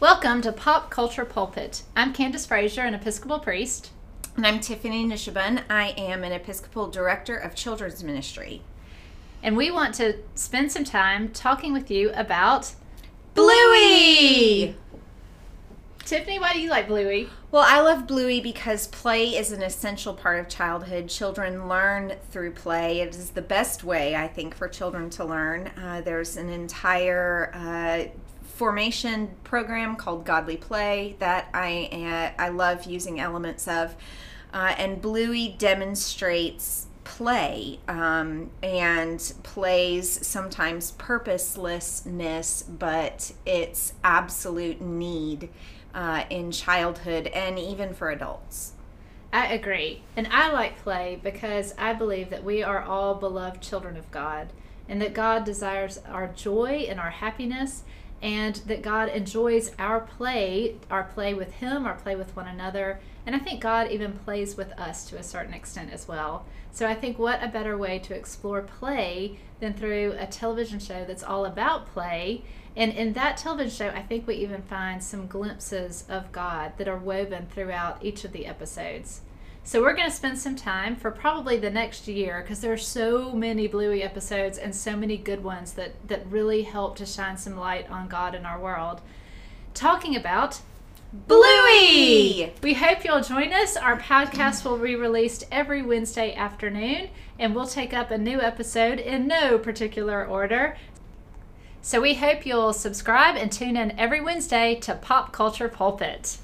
Welcome to Pop Culture Pulpit. I'm Candace Frazier, an Episcopal priest. And I'm Tiffany Nishabun. I am an Episcopal Director of Children's Ministry. And we want to spend some time talking with you about Bluey! Tiffany, why do you like Bluey? Well, I love Bluey because play is an essential part of childhood. Children learn through play. It is the best way, I think, for children to learn. Uh, there's an entire uh, formation program called Godly Play that I uh, I love using elements of, uh, and Bluey demonstrates play um, and plays sometimes purposelessness, but it's absolute need uh, in childhood and even for adults. I agree. And I like play because I believe that we are all beloved children of God and that God desires our joy and our happiness and that God enjoys our play, our play with Him, our play with one another. And I think God even plays with us to a certain extent as well. So I think what a better way to explore play than through a television show that's all about play. And in that television show, I think we even find some glimpses of God that are woven throughout each of the episodes. So we're going to spend some time for probably the next year because there are so many Bluey episodes and so many good ones that that really help to shine some light on God in our world. Talking about Bluey! We hope you'll join us. Our podcast will be released every Wednesday afternoon, and we'll take up a new episode in no particular order. So we hope you'll subscribe and tune in every Wednesday to Pop Culture Pulpit.